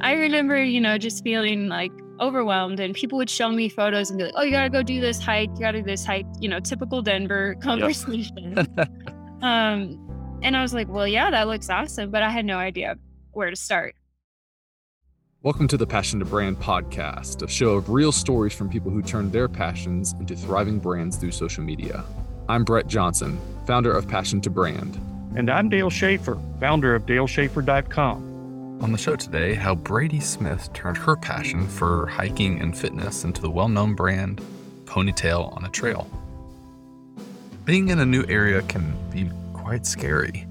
I remember, you know, just feeling like overwhelmed and people would show me photos and be like, oh, you got to go do this hike. You got to do this hike, you know, typical Denver conversation. um, and I was like, well, yeah, that looks awesome. But I had no idea where to start. Welcome to the Passion to Brand podcast, a show of real stories from people who turned their passions into thriving brands through social media. I'm Brett Johnson, founder of Passion to Brand. And I'm Dale Schaefer, founder of DaleSchaefer.com. On the show today, how Bradee Smith turned her passion for hiking and fitness into the well known brand Ponytail on a Trail. Being in a new area can be quite scary.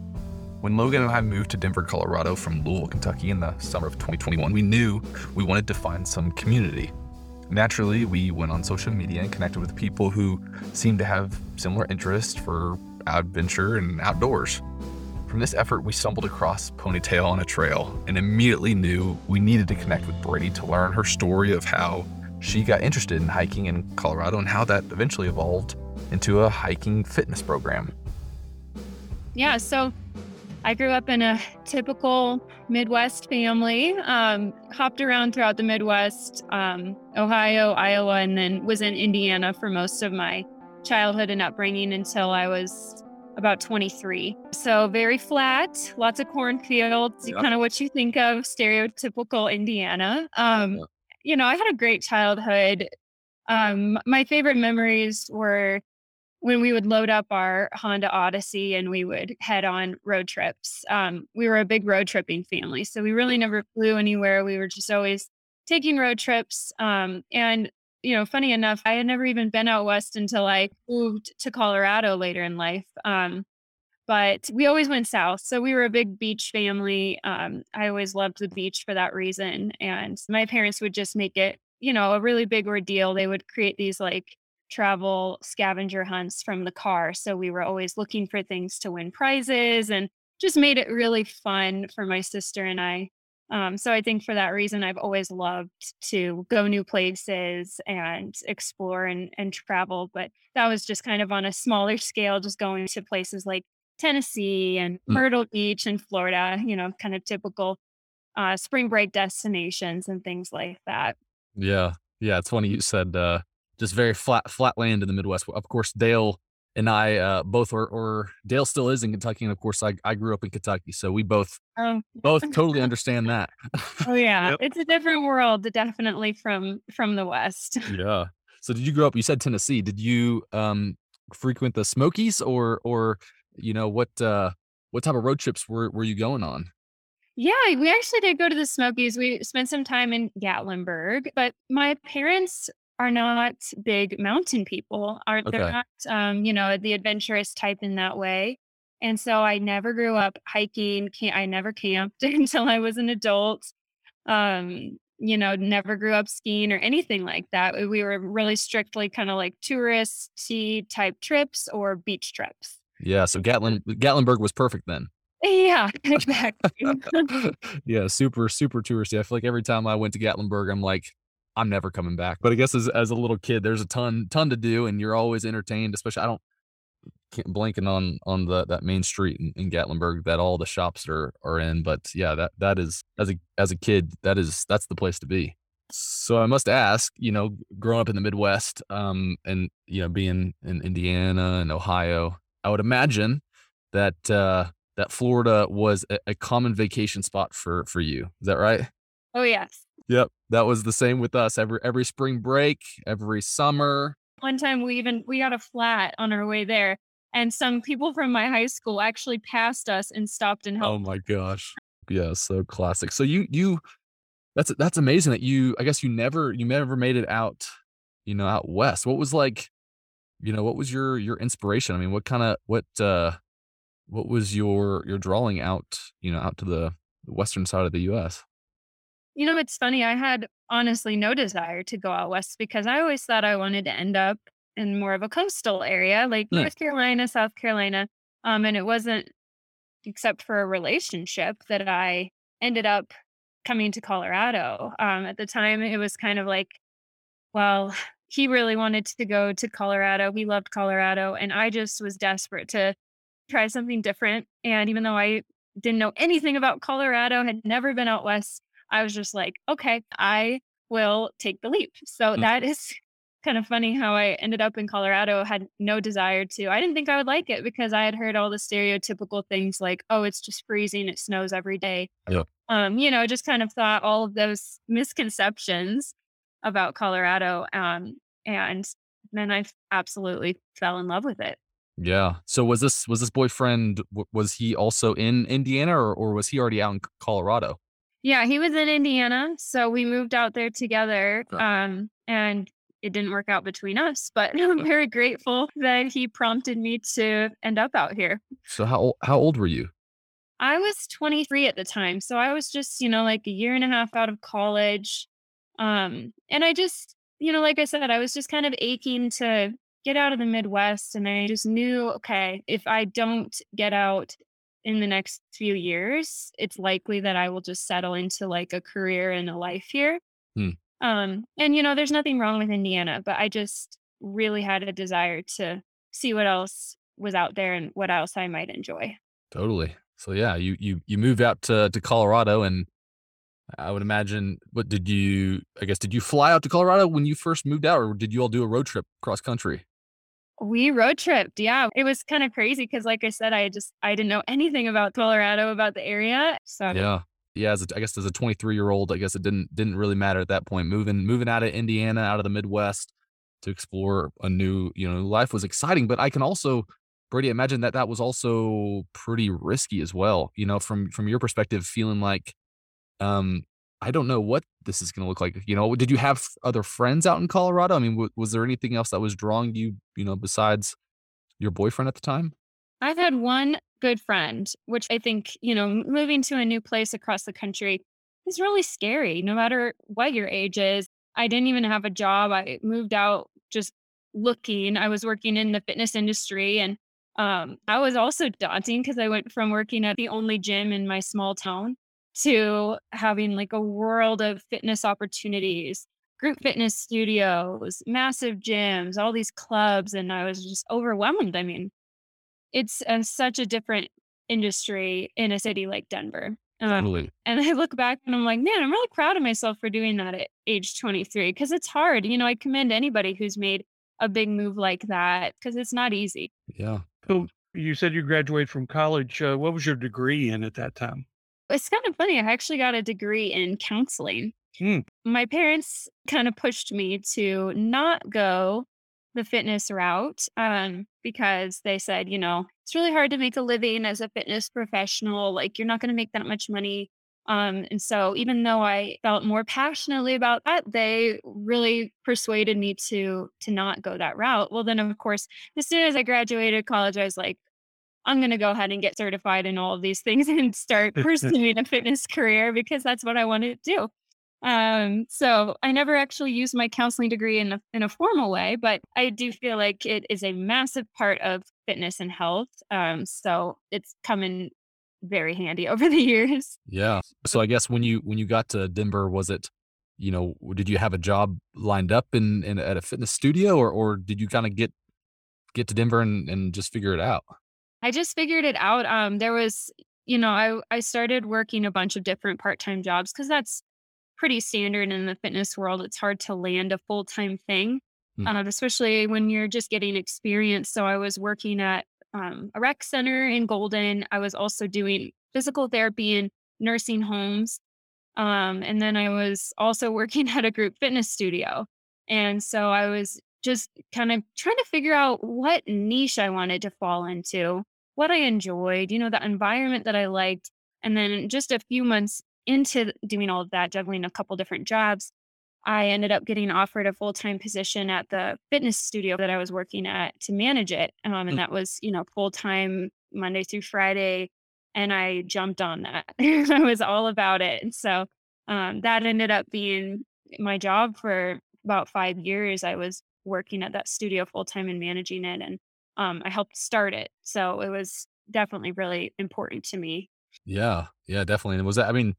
When Logan and I moved to Denver, Colorado from Louisville, Kentucky in the summer of 2021, we knew we wanted to find some community. Naturally, we went on social media and connected with people who seemed to have similar interests for adventure and outdoors. From this effort, we stumbled across Ponytail on a trail and immediately knew we needed to connect with Bradee to learn her story of how she got interested in hiking in Colorado and how that eventually evolved into a hiking fitness program. Yeah, so I grew up in a typical Midwest family, um, hopped around throughout the Midwest, um, Ohio, Iowa, and then was in Indiana for most of my childhood and upbringing until I was about 23. So very flat, lots of cornfields, kind of what you think of stereotypical Indiana. Um, You know, I had a great childhood. Um, my favorite memories were when we would load up our Honda Odyssey and we would head on road trips. Um, we were a big road tripping family, so we really never flew anywhere. We were just always taking road trips. Um, and you know, funny enough, I had never even been out west until I moved to Colorado later in life. Um, but we always went south. So we were a big beach family. Um, I always loved the beach for that reason. And my parents would just make it, you know, a really big ordeal. They would create these like travel scavenger hunts from the car. So we were always looking for things to win prizes and just made it really fun for my sister and I um, so I think for that reason, I've always loved to go new places and explore and, and travel. But that was just kind of on a smaller scale, just going to places like Tennessee and mm. Myrtle Beach and Florida, you know, kind of typical uh, spring break destinations and things like that. Yeah. Yeah. It's funny you said uh, just very flat, flat land in the Midwest. Of course, Dale and I uh, both were, or Dale still is in Kentucky, and of course, I, I grew up in Kentucky, so we both oh. both totally understand that. oh yeah, yep. it's a different world, definitely from from the West. yeah. So did you grow up? You said Tennessee. Did you um, frequent the Smokies, or or you know what uh, what type of road trips were were you going on? Yeah, we actually did go to the Smokies. We spent some time in Gatlinburg, but my parents are not big mountain people. Are okay. they're not um, you know, the adventurous type in that way. And so I never grew up hiking. I never camped until I was an adult. Um, you know, never grew up skiing or anything like that. We were really strictly kind of like touristy type trips or beach trips. Yeah. So Gatlin Gatlinburg was perfect then. Yeah, exactly. yeah, super, super touristy. I feel like every time I went to Gatlinburg, I'm like, I'm never coming back. But I guess as as a little kid, there's a ton ton to do, and you're always entertained. Especially, I don't can't blanking on on the that main street in, in Gatlinburg that all the shops are are in. But yeah, that that is as a as a kid, that is that's the place to be. So I must ask, you know, growing up in the Midwest, um, and you know, being in Indiana and Ohio, I would imagine that uh, that Florida was a, a common vacation spot for for you. Is that right? Oh yes. Yep, that was the same with us. Every every spring break, every summer. One time we even we got a flat on our way there, and some people from my high school actually passed us and stopped and oh helped. Oh my gosh, yeah, so classic. So you you that's that's amazing that you I guess you never you never made it out, you know, out west. What was like, you know, what was your your inspiration? I mean, what kind of what uh what was your your drawing out, you know, out to the western side of the US? You know, it's funny. I had honestly no desire to go out west because I always thought I wanted to end up in more of a coastal area like yeah. North Carolina, South Carolina. Um, and it wasn't except for a relationship that I ended up coming to Colorado. Um, at the time, it was kind of like, well, he really wanted to go to Colorado. He loved Colorado. And I just was desperate to try something different. And even though I didn't know anything about Colorado, had never been out west, I was just like, okay, I will take the leap. So Mm. that is kind of funny how I ended up in Colorado, had no desire to. I didn't think I would like it because I had heard all the stereotypical things like, oh, it's just freezing, it snows every day. Yeah. Um, you know, just kind of thought all of those misconceptions about Colorado. Um, and then I absolutely fell in love with it. Yeah. So was this was this boyfriend was he also in Indiana or or was he already out in Colorado? Yeah, he was in Indiana, so we moved out there together. Okay. Um, and it didn't work out between us, but I'm very grateful that he prompted me to end up out here. So how how old were you? I was 23 at the time, so I was just, you know, like a year and a half out of college. Um, and I just, you know, like I said, I was just kind of aching to get out of the Midwest, and I just knew, okay, if I don't get out in the next few years, it's likely that I will just settle into like a career and a life here. Hmm. Um, and you know, there's nothing wrong with Indiana, but I just really had a desire to see what else was out there and what else I might enjoy. Totally. So yeah, you you you moved out to to Colorado and I would imagine what did you I guess did you fly out to Colorado when you first moved out or did you all do a road trip cross country? We road tripped. Yeah. It was kind of crazy because, like I said, I just, I didn't know anything about Colorado, about the area. So, Yeah. Yeah, as a, I guess as a 23 year old, I guess it didn't didn't really matter at that point. Moving moving out of Indiana, out of the Midwest to explore a new you know life was exciting. But I can also, Bradee, imagine that that was also pretty risky as well. You know, from from your perspective, feeling like, um, I don't know what this is going to look like. You know, did you have other friends out in Colorado? I mean, w- was there anything else that was drawing you? You know, besides your boyfriend at the time? I've had one good friend, which I think, you know, moving to a new place across the country is really scary, no matter what your age is. I didn't even have a job. I moved out just looking. I was working in the fitness industry and um, I was also daunting because I went from working at the only gym in my small town to having like a world of fitness opportunities, group fitness studios, massive gyms, all these clubs. And I was just overwhelmed. I mean, it's uh, such a different industry in a city like Denver. Um, Totally. and I look back and I'm like, man, I'm really proud of myself for doing that at age 23 because it's hard. You know, I commend anybody who's made a big move like that because it's not easy. Yeah. So you said you graduated from college. Uh, what was your degree in at that time? It's kind of funny. I actually got a degree in counseling. Hmm. My parents kind of pushed me to not go the fitness route um, because they said, you know, it's really hard to make a living as a fitness professional. Like, you're not going to make that much money. Um, and so, even though I felt more passionately about that, they really persuaded me to to not go that route. Well, then, of course, as soon as I graduated college, I was like, I'm going to go ahead and get certified in all of these things and start pursuing a fitness career because that's what I want to do. Um, so I never actually used my counseling degree in a, in a formal way, but I do feel like it is a massive part of fitness and health. Um, so it's come in very handy over the years. Yeah. So I guess when you when you got to Denver, was it, you know, did you have a job lined up in, in at a fitness studio, or or did you kind of get get to Denver and, and just figure it out? I just figured it out. Um, there was, you know, I I started working a bunch of different part time jobs because that's pretty standard in the fitness world. It's hard to land a full time thing, Hmm. um, especially when you're just getting experience. So I was working at um, a rec center in Golden. I was also doing physical therapy in nursing homes. Um, and then I was also working at a group fitness studio. And so I was just kind of trying to figure out what niche I wanted to fall into, what I enjoyed, you know, the environment that I liked. And then just a few months into doing all of that, juggling a couple different jobs, I ended up getting offered a full time position at the fitness studio that I was working at to manage it. Um, Mm. and that was, you know, full time Monday through Friday. And I jumped on that. I was all about it. And so um, that ended up being my job for about five years. I was working at that studio full time and managing it. And um, I helped start it. So it was definitely really important to me. Yeah. Yeah, definitely. And was that? I mean,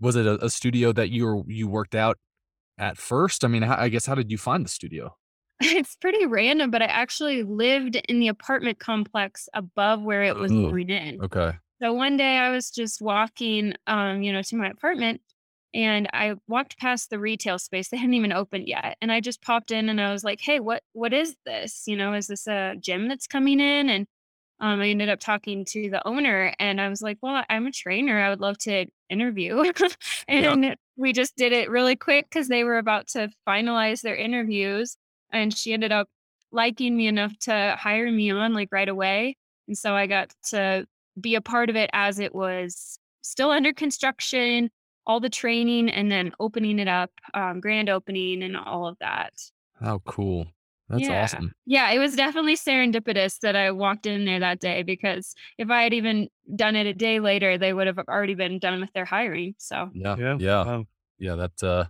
was it a, a studio that you were you worked out at first? I mean, how, I guess how did you find the studio? It's pretty random, but I actually lived in the apartment complex above where it was Oh, going in. Okay. So one day I was just walking, um, you know, to my apartment and I walked past the retail space. They hadn't even opened yet. And I just popped in and I was like, "Hey, what what is this? You know, is this a gym that's coming in?" And um, I ended up talking to the owner and I was like, "Well, I'm a trainer. I would love to interview." Yeah. and we just did it really quick because they were about to finalize their interviews. And she ended up liking me enough to hire me on like right away. And so I got to be a part of it as it was still under construction, all the training, and then opening it up, um, grand opening, and all of that. How cool. That's Yeah. awesome. Yeah, it was definitely serendipitous that I walked in there that day because if I had even done it a day later, they would have already been done with their hiring. So, Yeah. Yeah. Yeah. Wow. Yeah. That uh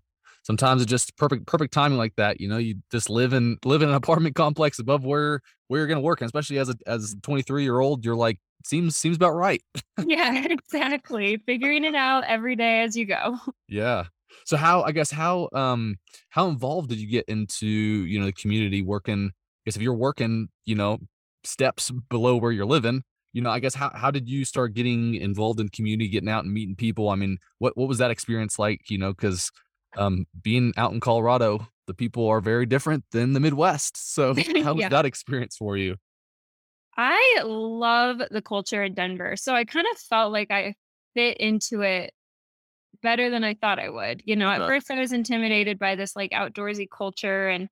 sometimes it's just perfect perfect timing like that. You know, you just live in live in an apartment complex above where where you're gonna work. And especially as a as a 23 year old, you're like, seems seems about right. yeah, exactly. Figuring it out every day as you go. Yeah. So how I guess how um how involved did you get into, you know, the community working? I guess if you're working, you know, steps below where you're living, you know, I guess how how did you start getting involved in community, getting out and meeting people? I mean, what what was that experience like, you know, cuz um being out in Colorado, the people are very different than the Midwest. So how was yeah. that experience for you? I love the culture in Denver. So I kind of felt like I fit into it better than I thought I would. You know, at Uh, first I was intimidated by this like outdoorsy culture and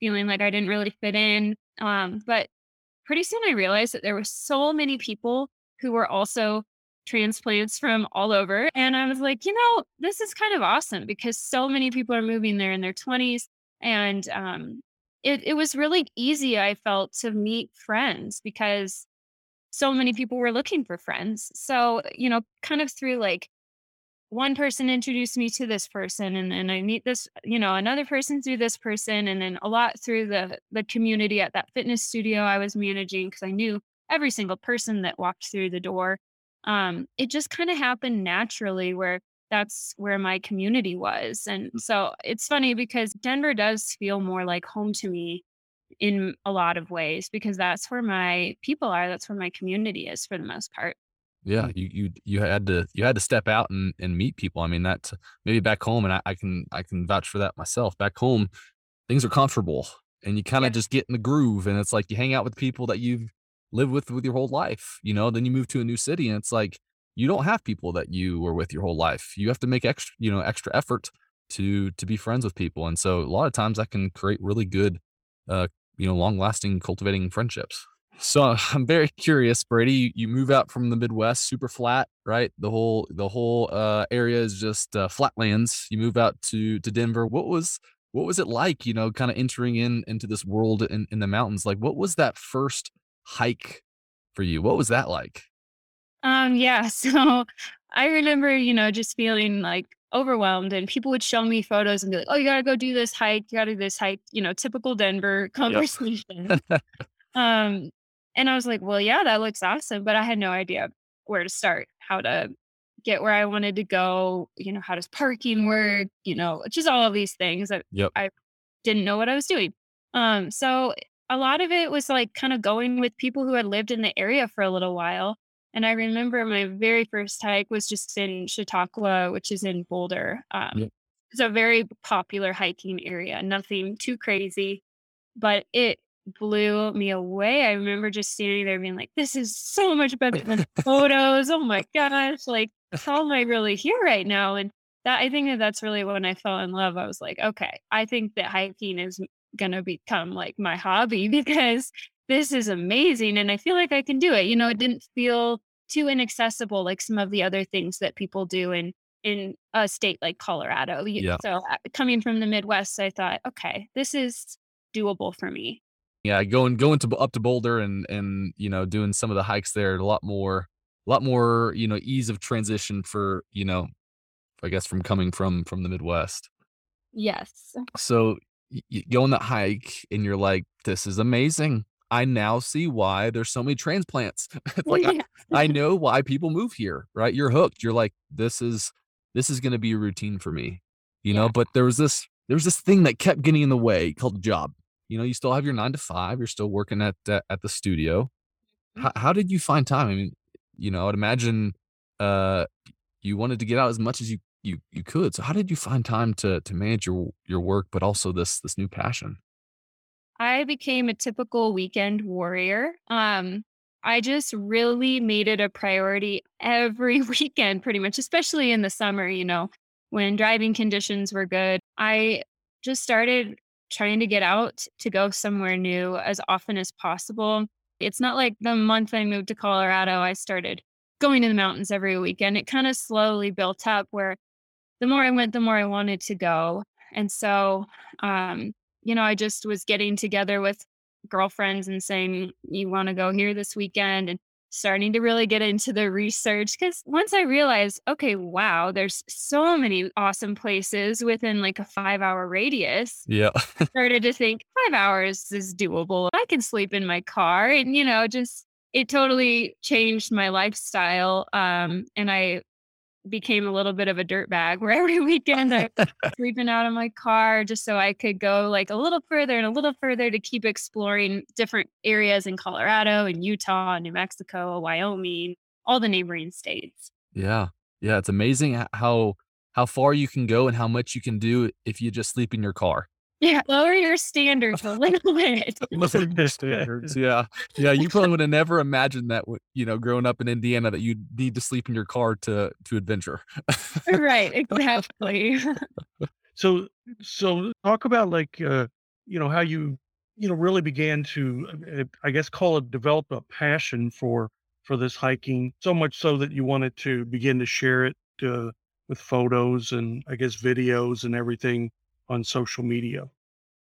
feeling like I didn't really fit in. Um, but pretty soon I realized that there were so many people who were also transplants from all over. And I was like, you know, this is kind of awesome because so many people are moving there in their 20s. And um, it, it was really easy, I felt, to meet friends because so many people were looking for friends. So, you know, kind of through like one person introduced me to this person and then I meet this, you know, another person through this person and then a lot through the the community at that fitness studio I was managing because I knew every single person that walked through the door. Um, it just kind of happened naturally where that's where my community was. And mm. so it's funny because Denver does feel more like home to me in a lot of ways because that's where my people are. That's where my community is for the most part. Yeah, you you you had to you had to step out and and meet people. I mean, that maybe back home, and I, I can I can vouch for that myself. Back home, things are comfortable, and you kind Yeah. of just get in the groove, and it's like you hang out with people that you've lived with with your whole life. You know, then you move to a new city, and it's like you don't have people that you were with your whole life. You have to make extra you know extra effort to to be friends with people, and so a lot of times that can create really good, uh, you know, long lasting cultivating friendships. So I'm very curious, Bradee. You, you move out from the Midwest, super flat, right? The whole the whole uh, area is just uh, flatlands. You move out to to Denver. What was what was it like? You know, kind of entering in into this world in in the mountains. Like, what was that first hike for you? What was that like? Um, yeah, so I remember, you know, just feeling like overwhelmed and people would show me photos and be like, "Oh, you gotta go do this hike, you gotta do this hike," you know, typical Denver Yep. conversation. Um, and I was like, "Well, yeah, that looks awesome," but I had no idea where to start, how to get where I wanted to go, you know, how does parking work, you know, just all of these things that Yep. I didn't know what I was doing. Um, so a lot of it was like kind of going with people who had lived in the area for a little while. And I remember my very first hike was just in Chautauqua, which is in Boulder. Um, Yep. it's a very popular hiking area, nothing too crazy, but it blew me away. I remember just standing there being like, this is so much better than photos. Oh my gosh. Like, how am I really here right now? And that I think that that's really when I fell in love. I was like, okay, I think that hiking is gonna become like my hobby because this is amazing and I feel like I can do it. You know, it didn't feel too inaccessible like some of the other things that people do in in a state like Colorado. Yeah. So uh, coming from the Midwest, I thought, okay, this is doable for me. Yeah, going going to up to Boulder and and you know doing some of the hikes there, a lot more, a lot more you know ease of transition for you know I guess from coming from from the Midwest. Yes. So you go on that hike and you're like, this is amazing. I now see why there's so many transplants. Like I, Yeah. I know why people move here, right? You're hooked. You're like, this is this is gonna be a routine for me. You know, but there was this there was this thing that kept getting in the way called a job. You know, you still have your nine to five, you're still working at at, at the studio. Mhm. How, how did you find time? I mean, you know, I'd imagine uh you wanted to get out as much as you you you could. So how did you find time to to manage your your work, but also this this new passion? I became a typical weekend warrior. Um, I just really made it a priority every weekend, pretty much, especially in the summer, you know, when driving conditions were good. I just started trying to get out to go somewhere new as often as possible. It's not like the month I moved to Colorado, I started going to the mountains every weekend. It kind of slowly built up where the more I went, the more I wanted to go. And so, um, you know, I just was getting together with girlfriends and saying, You want to go here this weekend? And starting to really get into the research. Because once I realized, okay, wow, there's so many awesome places within like a five hour radius, Yeah. started to think five hours is doable. I can sleep in my car. And, you know, just it totally changed my lifestyle. Um, and I became a little bit of a dirt bag where every weekend I was sleeping out of my car just so I could go like a little further and a little further to keep exploring different areas in Colorado and Utah, New Mexico, Wyoming, all the neighboring states. Yeah. Yeah, it's amazing how how far you can go and how much you can do if you just sleep in your car. Yeah, lower your standards a little bit. Living standards. Yeah. Yeah, you probably would have never imagined that you know, growing up in Indiana that you'd need to sleep in your car to to adventure. Right, exactly. So so talk about like uh, you know, how you you know really began to uh, I guess call it develop a passion for for this hiking so much so that you wanted to begin to share it uh, with photos and I guess videos and everything on social media.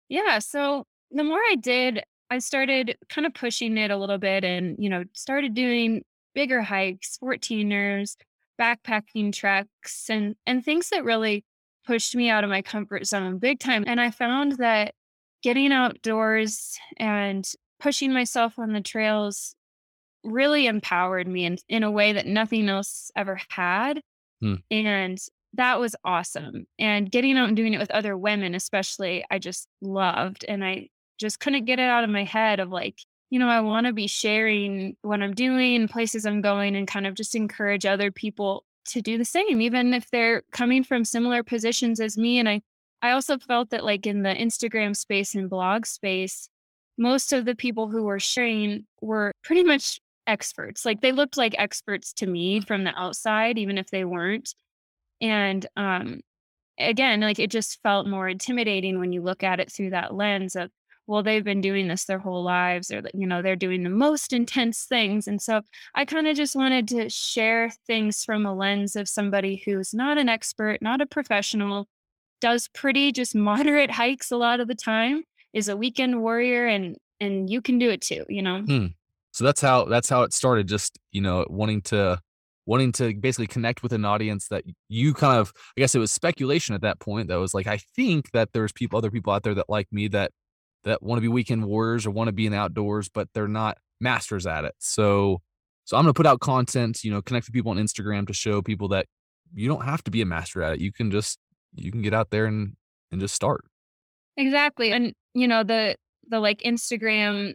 Yeah, so the more I did, I started kind of pushing it a little bit and, you know, started doing bigger hikes, 14ers, backpacking treks and and things that really pushed me out of my comfort zone big time. And I found that getting outdoors and pushing myself on the trails really empowered me in, in a way that nothing else ever had. Hmm. And that was awesome. And getting out and doing it with other women, especially, I just loved. And I just couldn't get it out of my head of like, you know, I want to be sharing what I'm doing, places I'm going, and kind of just encourage other people to do the same, even if they're coming from similar positions as me. And I, I also felt that like in the Instagram space and blog space, most of the people who were sharing were pretty much experts. Like they looked like experts to me from the outside, even if they weren't. And um, again, like it just felt more intimidating when you look at it through that lens of, well, they've been doing this their whole lives, or, you know, they're doing the most intense things. And so I kind of just wanted to share things from a lens of somebody who's not an expert, not a professional, does pretty just moderate hikes a lot of the time, is a weekend warrior, and and you can do it too, you know? Hmm. So that's how that's how it started, just, you know, wanting to wanting to basically connect with an audience that you kind of I guess it was speculation at that point that was like, I think that there's people other people out there that like me that that wanna be weekend warriors or wanna be in the outdoors, but they're not masters at it. So so I'm gonna put out content, you know, connect with people on Instagram to show people that you don't have to be a master at it. You can just you can get out there and and just start. Exactly. And you know, the the like Instagram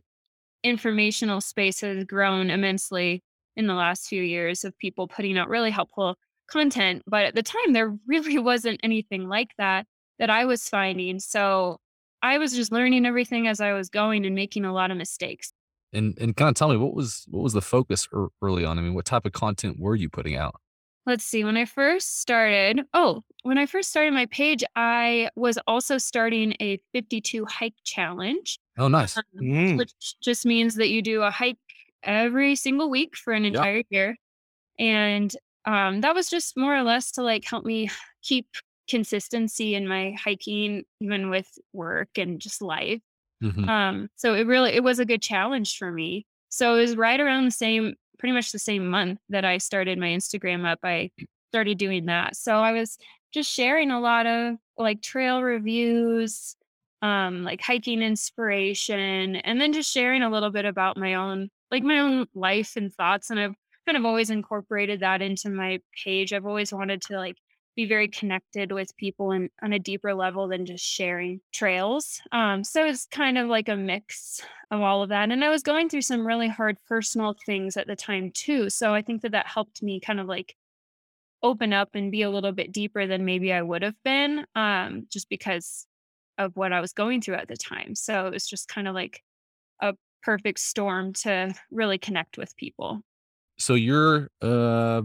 informational space has grown immensely in the last few years of people putting out really helpful content. But at the time, there really wasn't anything like that that I was finding. So I was just learning everything as I was going and making a lot of mistakes. And and kinda tell me what was what was the focus early on? I mean, what type of content were you putting out? Let's see, when I first started, oh, when I first started my page, I was also starting a 52 hike challenge. Oh, nice. Um, Mm. which just means that you do a hike every single week for an Yeah. entire year. And um, that was just more or less to like help me keep consistency in my hiking, even with work and just life. Mhm. Um, so it really it was a good challenge for me. So it was right around the same, pretty much the same month that I started my Instagram up. I started doing that. So I was just sharing a lot of like trail reviews, um, like hiking inspiration, and then just sharing a little bit about my own like my own life and thoughts. And I've kind of always incorporated that into my page. I've always wanted to like be very connected with people and on a deeper level than just sharing trails. Um, so it's kind of like a mix of all of that. And I was going through some really hard personal things at the time too. So I think that that helped me kind of like open up and be a little bit deeper than maybe I would have been, um, just because of what I was going through at the time. So it was just kind of like perfect storm to really connect with people. So you're, uh,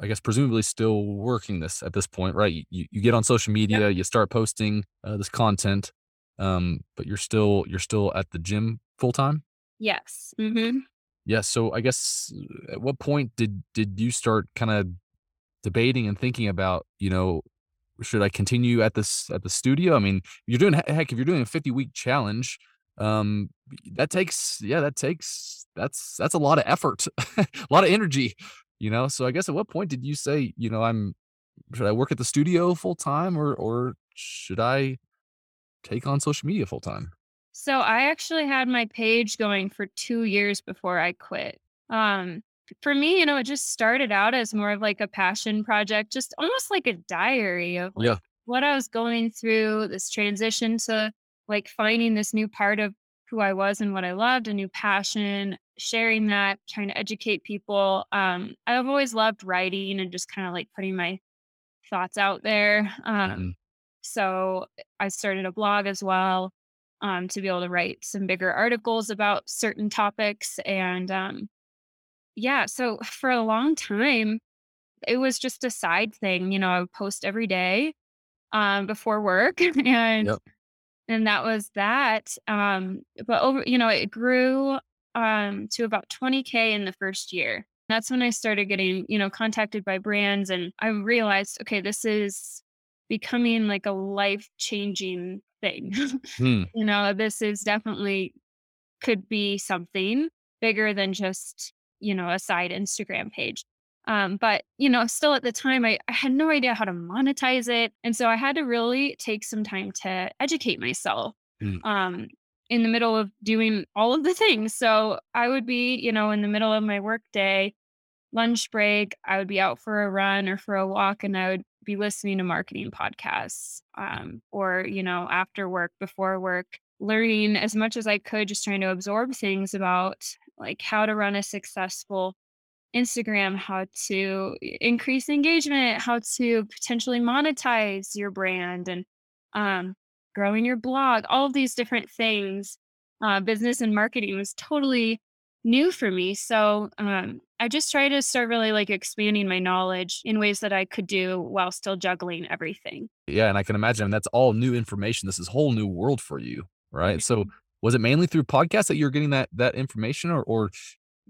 I guess, presumably still working this at this point, right? You, you, get on social Yep. media, you start posting uh, this content, um, but you're still you're still at the gym full time. Yes. Mm-hmm. Yeah. So I guess at what point did did you start kind of debating and thinking about, you know, should I continue at this at the studio? I mean, you're doing heck if you're doing a 50 week challenge, um, that takes yeah, that takes that's that's a lot of effort, a lot of energy, you know. So I guess at what point did you say, you know, I'm should I work at the studio full time or or should I take on social media full time? So I actually had my page going for two years before I quit. Um, for me, you know, it just started out as more of like a passion project, just almost like a diary of like Yeah. what I was going through, this transition to like finding this new part of who I was and what I loved, a new passion, sharing that, trying to educate people. Um, I've always loved writing and just kind of like putting my thoughts out there. Um, Mhm. so I started a blog as well um, to be able to write some bigger articles about certain topics. And um, yeah, so for a long time, it was just a side thing. You know, I would post every day um, before work, and Yep. And that was that. Um, but over, you know, it grew um, to about 20k in the first year. That's when I started getting, you know, contacted by brands, and I realized, okay, this is becoming like a life changing thing. Hmm. you know, this is definitely could be something bigger than just, you know, a side Instagram page. Um, but you know, still at the time I, I had no idea how to monetize it. And so I had to really take some time to educate myself Mm. um in the middle of doing all of the things. So I would be, you know, in the middle of my work day, lunch break, I would be out for a run or for a walk and I would be listening to marketing podcasts. Um, or, you know, after work, before work, learning as much as I could, just trying to absorb things about like how to run a successful Instagram, how to increase engagement, how to potentially monetize your brand and um, growing your blog, all of these different things. Uh, business and marketing was totally new for me. So um, I just try to start really like expanding my knowledge in ways that I could do while still juggling everything. Yeah, and I can imagine that's all new information. This is whole new world for you, right? So was it mainly through podcasts that you're getting that that information or or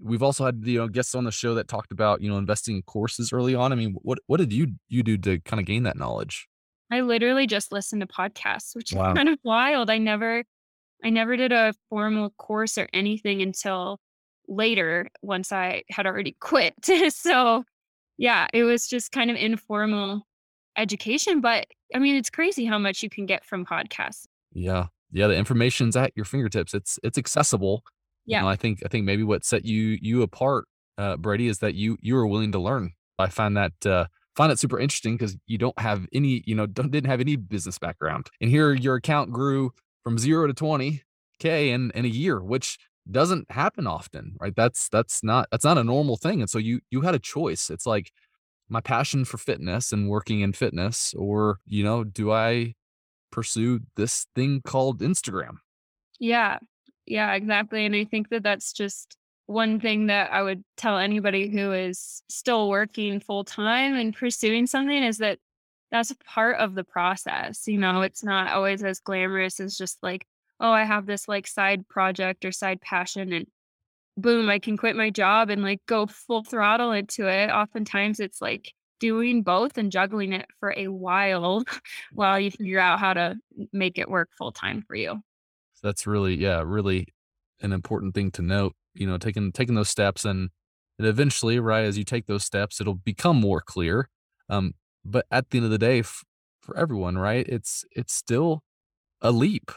we've also had you know guests on the show that talked about, you know, investing in courses early on. I mean, what what did you you do to kind of gain that knowledge? I literally just listened to podcasts, which is kind of wild. I never I never did a formal course or anything until later once I had already quit. so, yeah, it was just kind of informal education, but I mean, it's crazy how much you can get from podcasts. Yeah. Yeah, the information's at your fingertips. It's it's accessible. You Yeah. know, I think I think maybe what set you you apart, uh, Bradee, is that you you were willing to learn. I find that uh find it super interesting because you don't have any, you know, don't didn't have any business background. And here your account grew from zero to 20k in in a year, which doesn't happen often, right? That's that's not that's not a normal thing. And so you you had a choice. It's like my passion for fitness and working in fitness, or you know, do I pursue this thing called Instagram? Yeah. Yeah, exactly. And I think that that's just one thing that I would tell anybody who is still working full time and pursuing something is that that's a part of the process. You know, it's not always as glamorous as just like, oh, I have this like side project or side passion and boom, I can quit my job and like go full throttle into it. Oftentimes it's like doing both and juggling it for a while while you figure out how to make it work full time for you. That's really, yeah, really an important thing to note. You know, taking taking those steps and and eventually, right, as you take those steps, it'll become more clear. Um, but at the end of the day, f- for everyone, right, it's it's still a leap,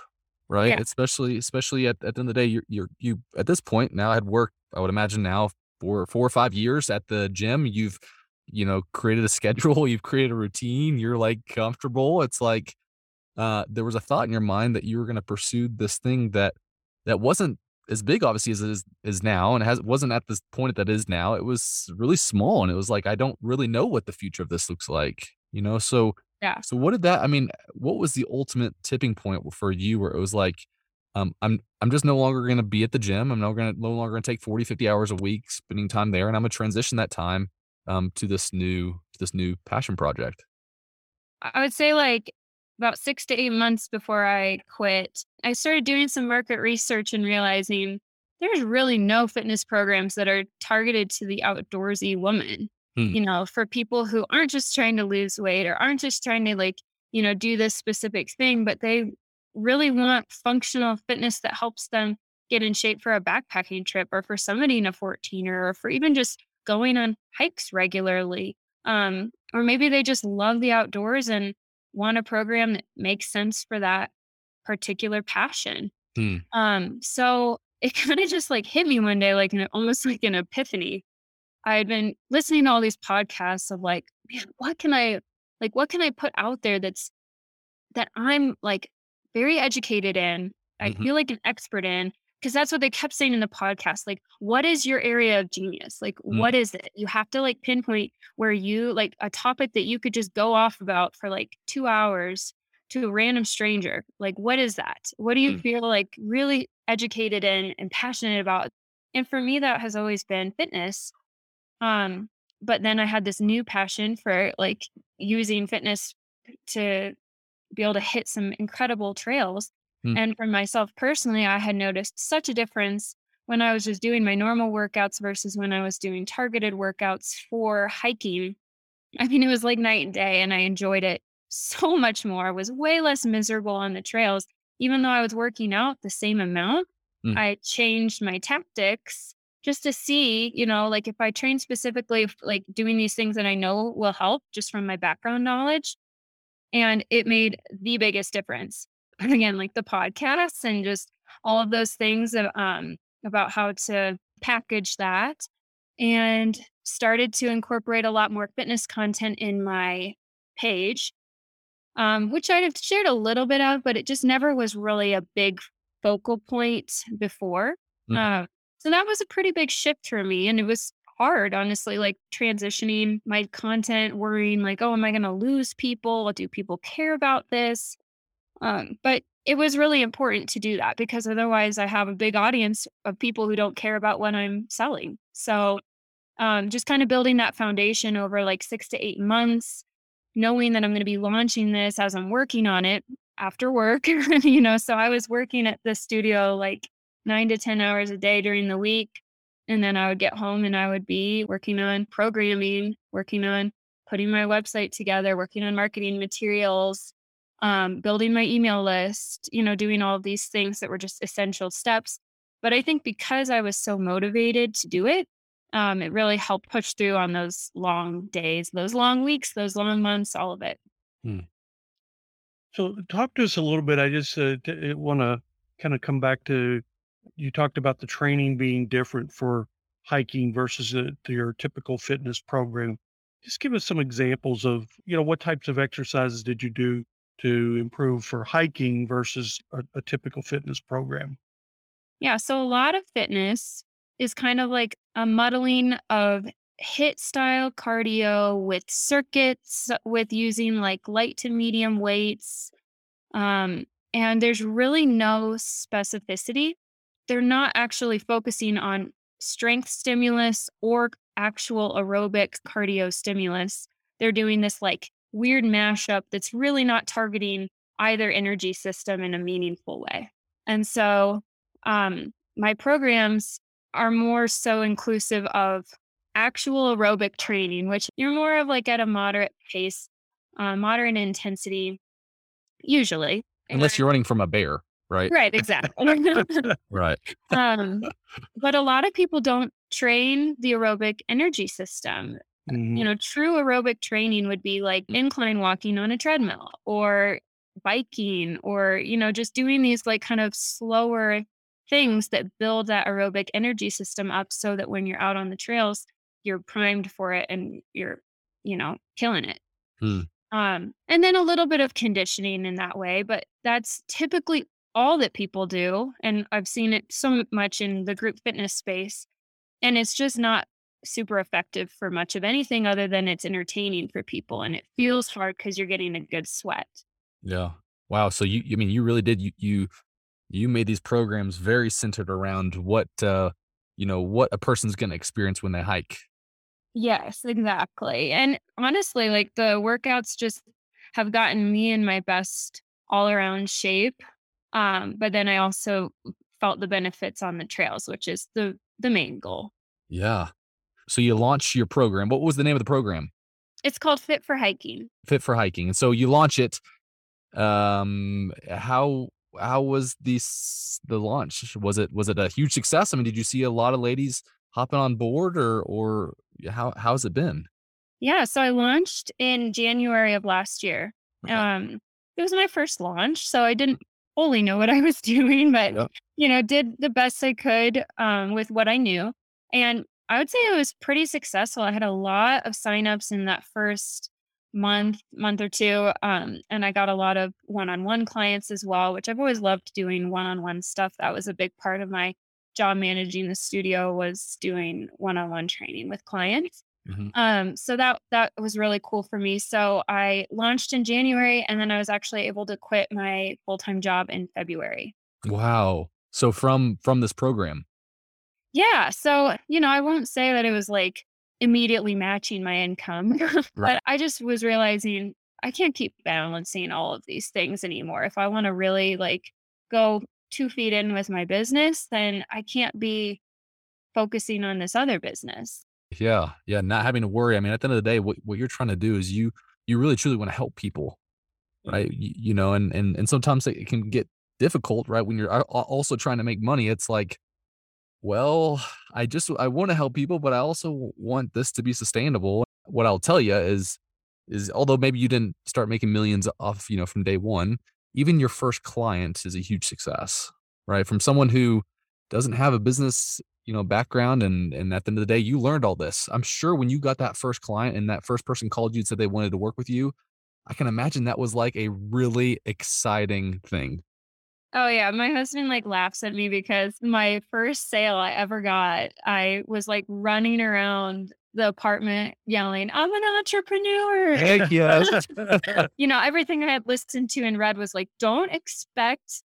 right? Yeah. Especially especially at, at the end of the day, you're you're you at this point now I had worked, I would imagine now for four or five years at the gym. You've, you know, created a schedule, you've created a routine, you're like comfortable. It's like uh there was a thought in your mind that you were gonna pursue this thing that that wasn't as big obviously as it is, is now and it has wasn't at this point that is now. It was really small and it was like i don't really know what the future of this looks like you know? So Yeah. so what did that i mean what was the ultimate tipping point for you where it was like um, i'm i'm just no longer going to be at the gym. I'm no going to no longer going to take 40 50 hours a week spending time there and i'm going to transition that time um, to this new to this new passion project I would say like about six to eight months before I quit, I started doing some market research and realizing there's really no fitness programs that are targeted to the outdoorsy woman. Hmm. You know, for people who aren't just trying to lose weight or aren't just trying to like, you know, do this specific thing, but they really want functional fitness that helps them get in shape for a backpacking trip or for somebody in a 14er or for even just going on hikes regularly. Um, or maybe they just love the outdoors and want a program that makes sense for that particular passion. Hmm. Um, so it kind of just like hit me one day, like an, almost like an epiphany. I had been listening to all these podcasts of like, man, what can I like? What can I put out there that's that I'm like very educated in? I Mhm. feel like an expert in because that's what they kept saying in the podcast. Like, what is your area of genius? Like, Mm. what is it? You have to like pinpoint where you like a topic that you could just go off about for like two hours to a random stranger. Like, what is that? What do you Mm. feel like really educated in and passionate about? And for me, that has always been fitness. Um, but then I had this new passion for like using fitness to be able to hit some incredible trails. Hmm. And for myself personally, I had noticed such a difference when I was just doing my normal workouts versus when I was doing targeted workouts for hiking. I mean, it was like night and day, and I enjoyed it so much more. I was way less miserable on the trails. Even though I was working out the same amount, Mm. I changed my tactics just to see, you know, like if I train specifically, like doing these things that I know will help just from my background knowledge. And it made the biggest difference. Again, like the podcasts and just all of those things of, um, about how to package that and started to incorporate a lot more fitness content in my page, um, which I'd have shared a little bit of, but it just never was really a big focal point before. Mm. Uh, so that was a pretty big shift for me. And it was hard, honestly, like transitioning my content, worrying like, oh, am I going to lose people? Do people care about this? Um, but it was really important to do that because otherwise I have a big audience of people who don't care about what I'm selling. So um, just kind of building that foundation over like six to eight months, knowing that I'm going to be launching this as I'm working on it after work, you know. So I was working at the studio like nine to 10 hours a day during the week. And then I would get home and I would be working on programming, working on putting my website together, working on marketing materials, um, building my email list, you know, doing all these things that were just essential steps. But I think because I was so motivated to do it, um, it really helped push through on those long days, those long weeks, those long months, all of it. So talk to us a little bit. I just uh, want to kind of come back to you talked about the training being different for hiking versus uh your typical fitness program. Just give us some examples of you know what types of exercises did you do to improve for hiking versus a, a typical fitness program. Yeah. So a lot of fitness is kind of like a muddling of HIIT style cardio with circuits, with using like light to medium weights. Um, and there's really no specificity. They're not actually focusing on strength stimulus or actual aerobic cardio stimulus. They're doing this like weird mashup that's really not targeting either energy system in a meaningful way. And so um, my programs are more so inclusive of actual aerobic training, which you're more of like at a moderate pace, uh, moderate intensity, usually. unless you're running from a bear right Right, exactly. right um, but a lot of people don't train the aerobic energy system. Mhm. You know, true aerobic training would be like incline walking on a treadmill or biking or, you know, just doing these like kind of slower things that build that aerobic energy system up so that when you're out on the trails, you're primed for it and you're, you know, killing it. Hmm. Um, and then a little bit of conditioning in that way, but that's typically all that people do. And I've seen it so much in the group fitness space. And it's just not super effective for much of anything other than it's entertaining for people. And it feels hard because you're getting a good sweat. Yeah. Wow. So you, I mean, you really did. You, you, you made these programs very centered around what, uh, you know, what a person's going to experience when they hike. Yes, exactly. And honestly, like the workouts just have gotten me in my best all around shape. Um, but then I also felt the benefits on the trails, which is the the main goal. Yeah. So you launch your program. What was the name of the program? It's called Fit for Hiking. Fit for Hiking. And so you launch it. Um, how how was the the launch? Was it was it a huge success? I mean, did you see a lot of ladies hopping on board, or or how how's it been? Yeah, so I launched in January of last year. Okay. Um, it was my first launch, so I didn't fully know what I was doing, but Yep. you know, did the best I could um, with what I knew. And I would say it was pretty successful. I had a lot of signups in that first month, month or two. Um, and I got a lot of one on one clients as well, which I've always loved doing one on one stuff. That was a big part of my job managing the studio was doing one on one training with clients. Mhm. Um, so that that was really cool for me. So I launched in January and then I was actually able to quit my full-time job in February. Wow. So from from this program. Yeah, so you know, I won't say that it was like immediately matching my income, Right. but I just was realizing I can't keep balancing all of these things anymore. If I want to really like go two feet in with my business, then I can't be focusing on this other business. Yeah. Yeah. Not having to worry. I mean, at the end of the day, what, what you're trying to do is you you really truly want to help people, mm-hmm. right? You, you know, and and and sometimes it can get difficult, right? When you're al- al- also trying to make money, it's like, well, I just I want to help people, but I also want this to be sustainable. What I'll tell you is is although maybe you didn't start making millions off, you know, from day one, even your first client is a huge success, right? From someone who doesn't have a business, you know, background and and at the end of the day, you learned all this. I'm sure when you got that first client and that first person called you and said they wanted to work with you, I can imagine that was like a really exciting thing. Oh yeah, my husband like laughs at me because my first sale I ever got, I was like running around the apartment yelling, "I'm an entrepreneur." Heck yes. you know, everything I had listened to and read was like, don't expect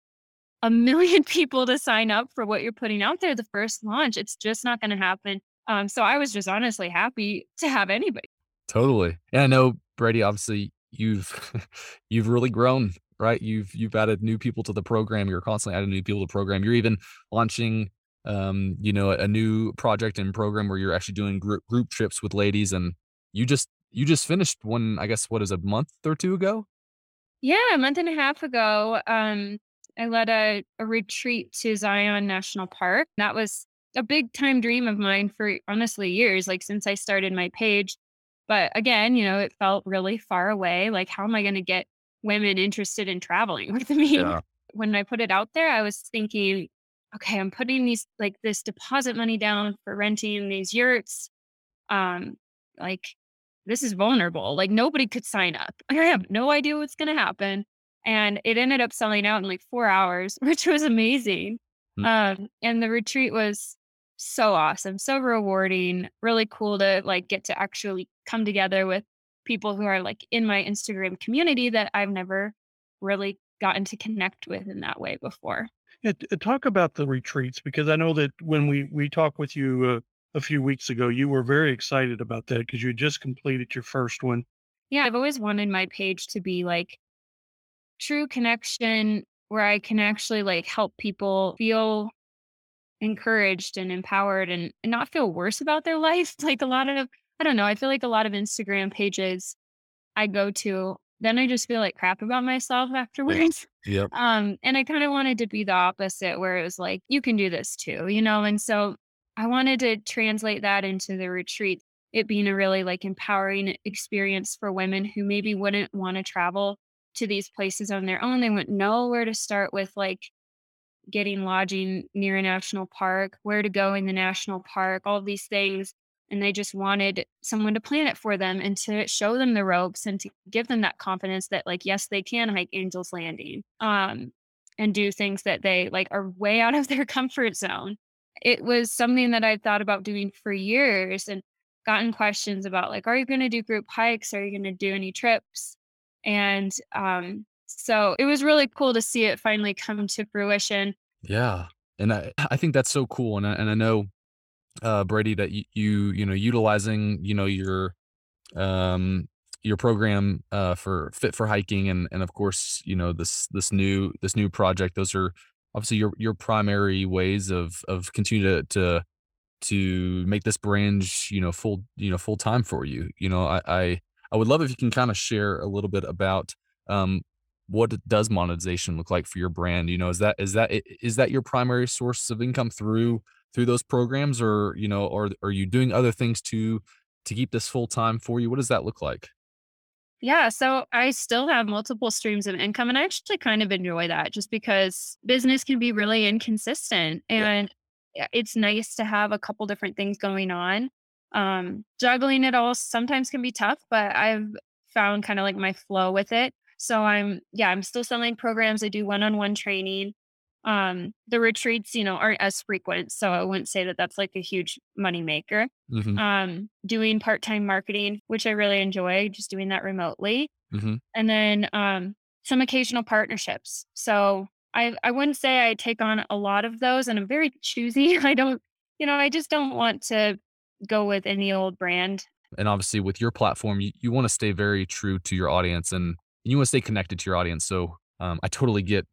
a million people to sign up for what you're putting out there the first launch. It's just not going to happen. Um, so I was just honestly happy to have anybody. Totally. And I know Bradee, obviously you've you've really grown, right? You've you've added new people to the program. You're constantly adding new people to the program. You're even launching um, you know, a new project and program where you're actually doing group group trips with ladies and you just you just finished one, I guess what is a month or two ago? Yeah, a month and a half ago, um, I led a, a retreat to Zion National Park. That was a big time dream of mine for honestly years, like since I started my page. But again, you know, it felt really far away. Like, how am I going to get women interested in traveling with me? Yeah. When I put it out there, I was thinking, okay, I'm putting these like this deposit money down for renting these yurts. Um, like this is vulnerable. Like nobody could sign up. I have no idea what's going to happen. And it ended up selling out in like four hours, which was amazing. Mm. Um, and the retreat was so awesome, so rewarding, really cool to like get to actually come together with people who are like in my Instagram community that I've never really gotten to connect with in that way before. Yeah, talk about the retreats because I know that when we we talked with you uh, a few weeks ago, you were very excited about that because you had just completed your first one. Yeah, I've always wanted my page to be like true connection where I can actually like help people feel encouraged and empowered and, and not feel worse about their life. Like a lot of, I don't know, I feel like a lot of Instagram pages I go to, then I just feel like crap about myself afterwards. Yep. Um, and I kind of wanted to be the opposite where it was like, you can do this too, you know? And so I wanted to translate that into the retreat, it being a really like empowering experience for women who maybe wouldn't want to travel to these places on their own. They wouldn't know where to start with like getting lodging near a national park, where to go in the national park, all these things. And they just wanted someone to plan it for them and to show them the ropes and to give them that confidence that, like, yes, they can hike Angel's Landing. Um, and do things that they like are way out of their comfort zone. It was something that I'd thought about doing for years and gotten questions about like, are you going to do group hikes? Are you going to do any trips? And um, so it was really cool to see it finally come to fruition. Yeah. And I, I think that's so cool. And I, and I know, uh, Bradee, that you, you, you know, utilizing, you know, your, um, your program, uh, for fit for hiking and, and of course, you know, this, this new, this new project, those are obviously your, your primary ways of, of continue to, to, to make this brand, you know, full, you know, full time for you. You know, I, I, I would love if you can kind of share a little bit about, um, what does monetization look like for your brand? You know, is that is that is that your primary source of income through through those programs, or you know, or are you doing other things to to keep this full time for you? What does that look like? Yeah, so I still have multiple streams of income, and I actually kind of enjoy that, just because business can be really inconsistent, and yeah. it's nice to have a couple different things going on. Um, juggling it all sometimes can be tough, but I've found kind of like my flow with it. So I'm yeah, I'm still selling programs. I do one-on-one training. Um, the retreats, you know, aren't as frequent, so I wouldn't say that that's like a huge money maker. hmm Um, doing part-time marketing, which I really enjoy, just doing that remotely, hmm and then um, some occasional partnerships. So I I wouldn't say I take on a lot of those, and I'm very choosy. I don't, you know, I just don't want to go with any old brand. And obviously, with your platform, you, you want to stay very true to your audience, and you want to stay connected to your audience. So um, I totally get,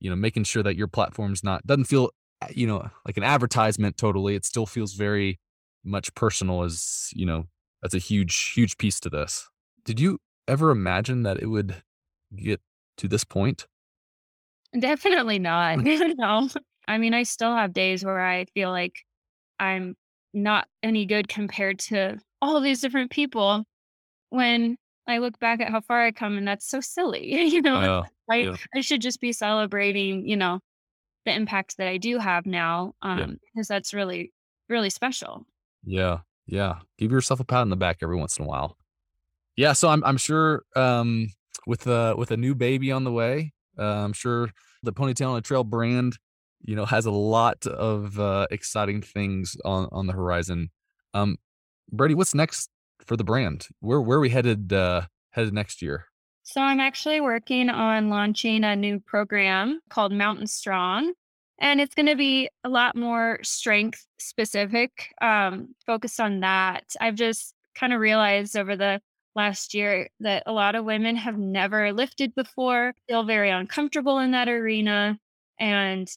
you know, making sure that your platform's not doesn't feel, uh, you know, like an advertisement. Totally, it still feels very much personal. As you know, that's a huge, huge piece to this. Did you ever imagine that it would get to this point? Definitely not. no. I mean, I still have days where I feel like I'm not any good compared to all these different people when I look back at how far I come and that's so silly. you know, right? yeah, I should just be celebrating, you know, the impact that I do have now. yeah, Um, because that's really, really special. yeah, yeah. Give yourself a pat on the back every once in a while. Yeah, so I'm I'm sure um with uh with a new baby on the way, uh, I'm sure the Ponytail on a Trail brand, you know, has a lot of uh exciting things on on the horizon. Um Bradee, what's next for the brand? Where where are we headed uh headed next year? So I'm actually working on launching a new program called Mountain Strong. And it's going to be a lot more strength specific, um, focused on that. I've just kind of realized over the last year that a lot of women have never lifted before, feel very uncomfortable in that arena, and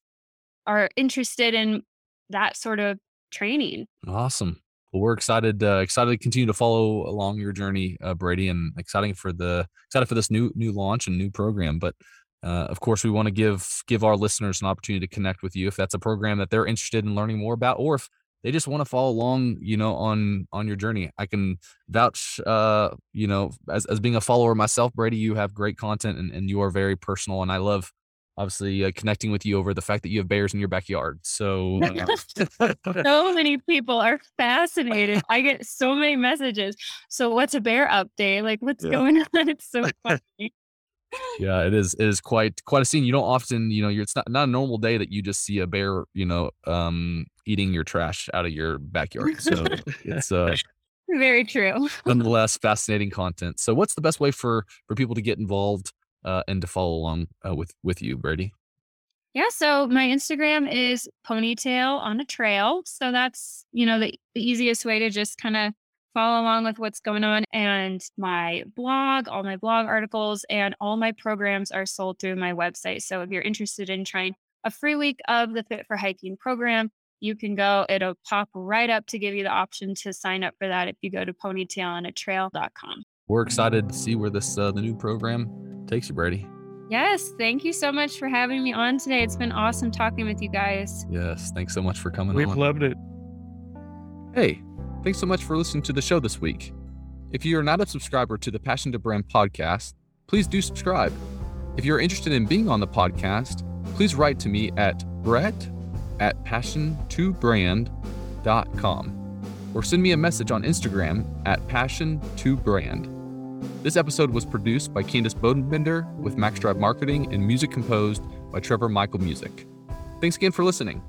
are interested in that sort of training. Awesome. Well, we're excited uh, excited to continue to follow along your journey, uh, Bradee, and exciting for the excited for this new new launch and new program. But uh, of course, we want to give give our listeners an opportunity to connect with you if that's a program that they're interested in learning more about, or if they just want to follow along, you know, on on your journey. I can vouch, uh, you know, as as being a follower myself, Bradee, you have great content and, and you are very personal, and I love obviously uh, connecting with you over the fact that you have bears in your backyard. So uh, so many people are fascinated. I get so many messages. So what's a bear update? Like what's yeah. going on? It's so funny. Yeah, it is. It is quite quite a scene. You don't often, you know, you're it's not not a normal day that you just see a bear, you know, um, eating your trash out of your backyard. So it's uh, Very true. nonetheless fascinating content. So, what's the best way for for people to get involved uh, and to follow along uh, with with you, Bradee? Yeah, so my Instagram is ponytail on a trail. So that's, you know, the, the easiest way to just kind of follow along with what's going on. And my blog, all my blog articles, and all my programs are sold through my website. So if you're interested in trying a free week of the Fit for Hiking program, you can go, it'll pop right up to give you the option to sign up for that if you go to ponytailonatrail.com. We're excited to see where this uh, the new program takes you, Bradee. Yes, thank you so much for having me on today. It's been awesome talking with you guys. Yes, thanks so much for coming We've on. loved it. Hey, thanks so much for listening to the show this week. If you are not a subscriber to the Passion to Brand podcast, please do subscribe. If you're interested in being on the podcast, please write to me at brett at passion2brand.com or send me a message on Instagram at passion2brand. This episode was produced by Candace Bodenbender with Max Drive Marketing and music composed by Trevor Michael Music. Thanks again for listening.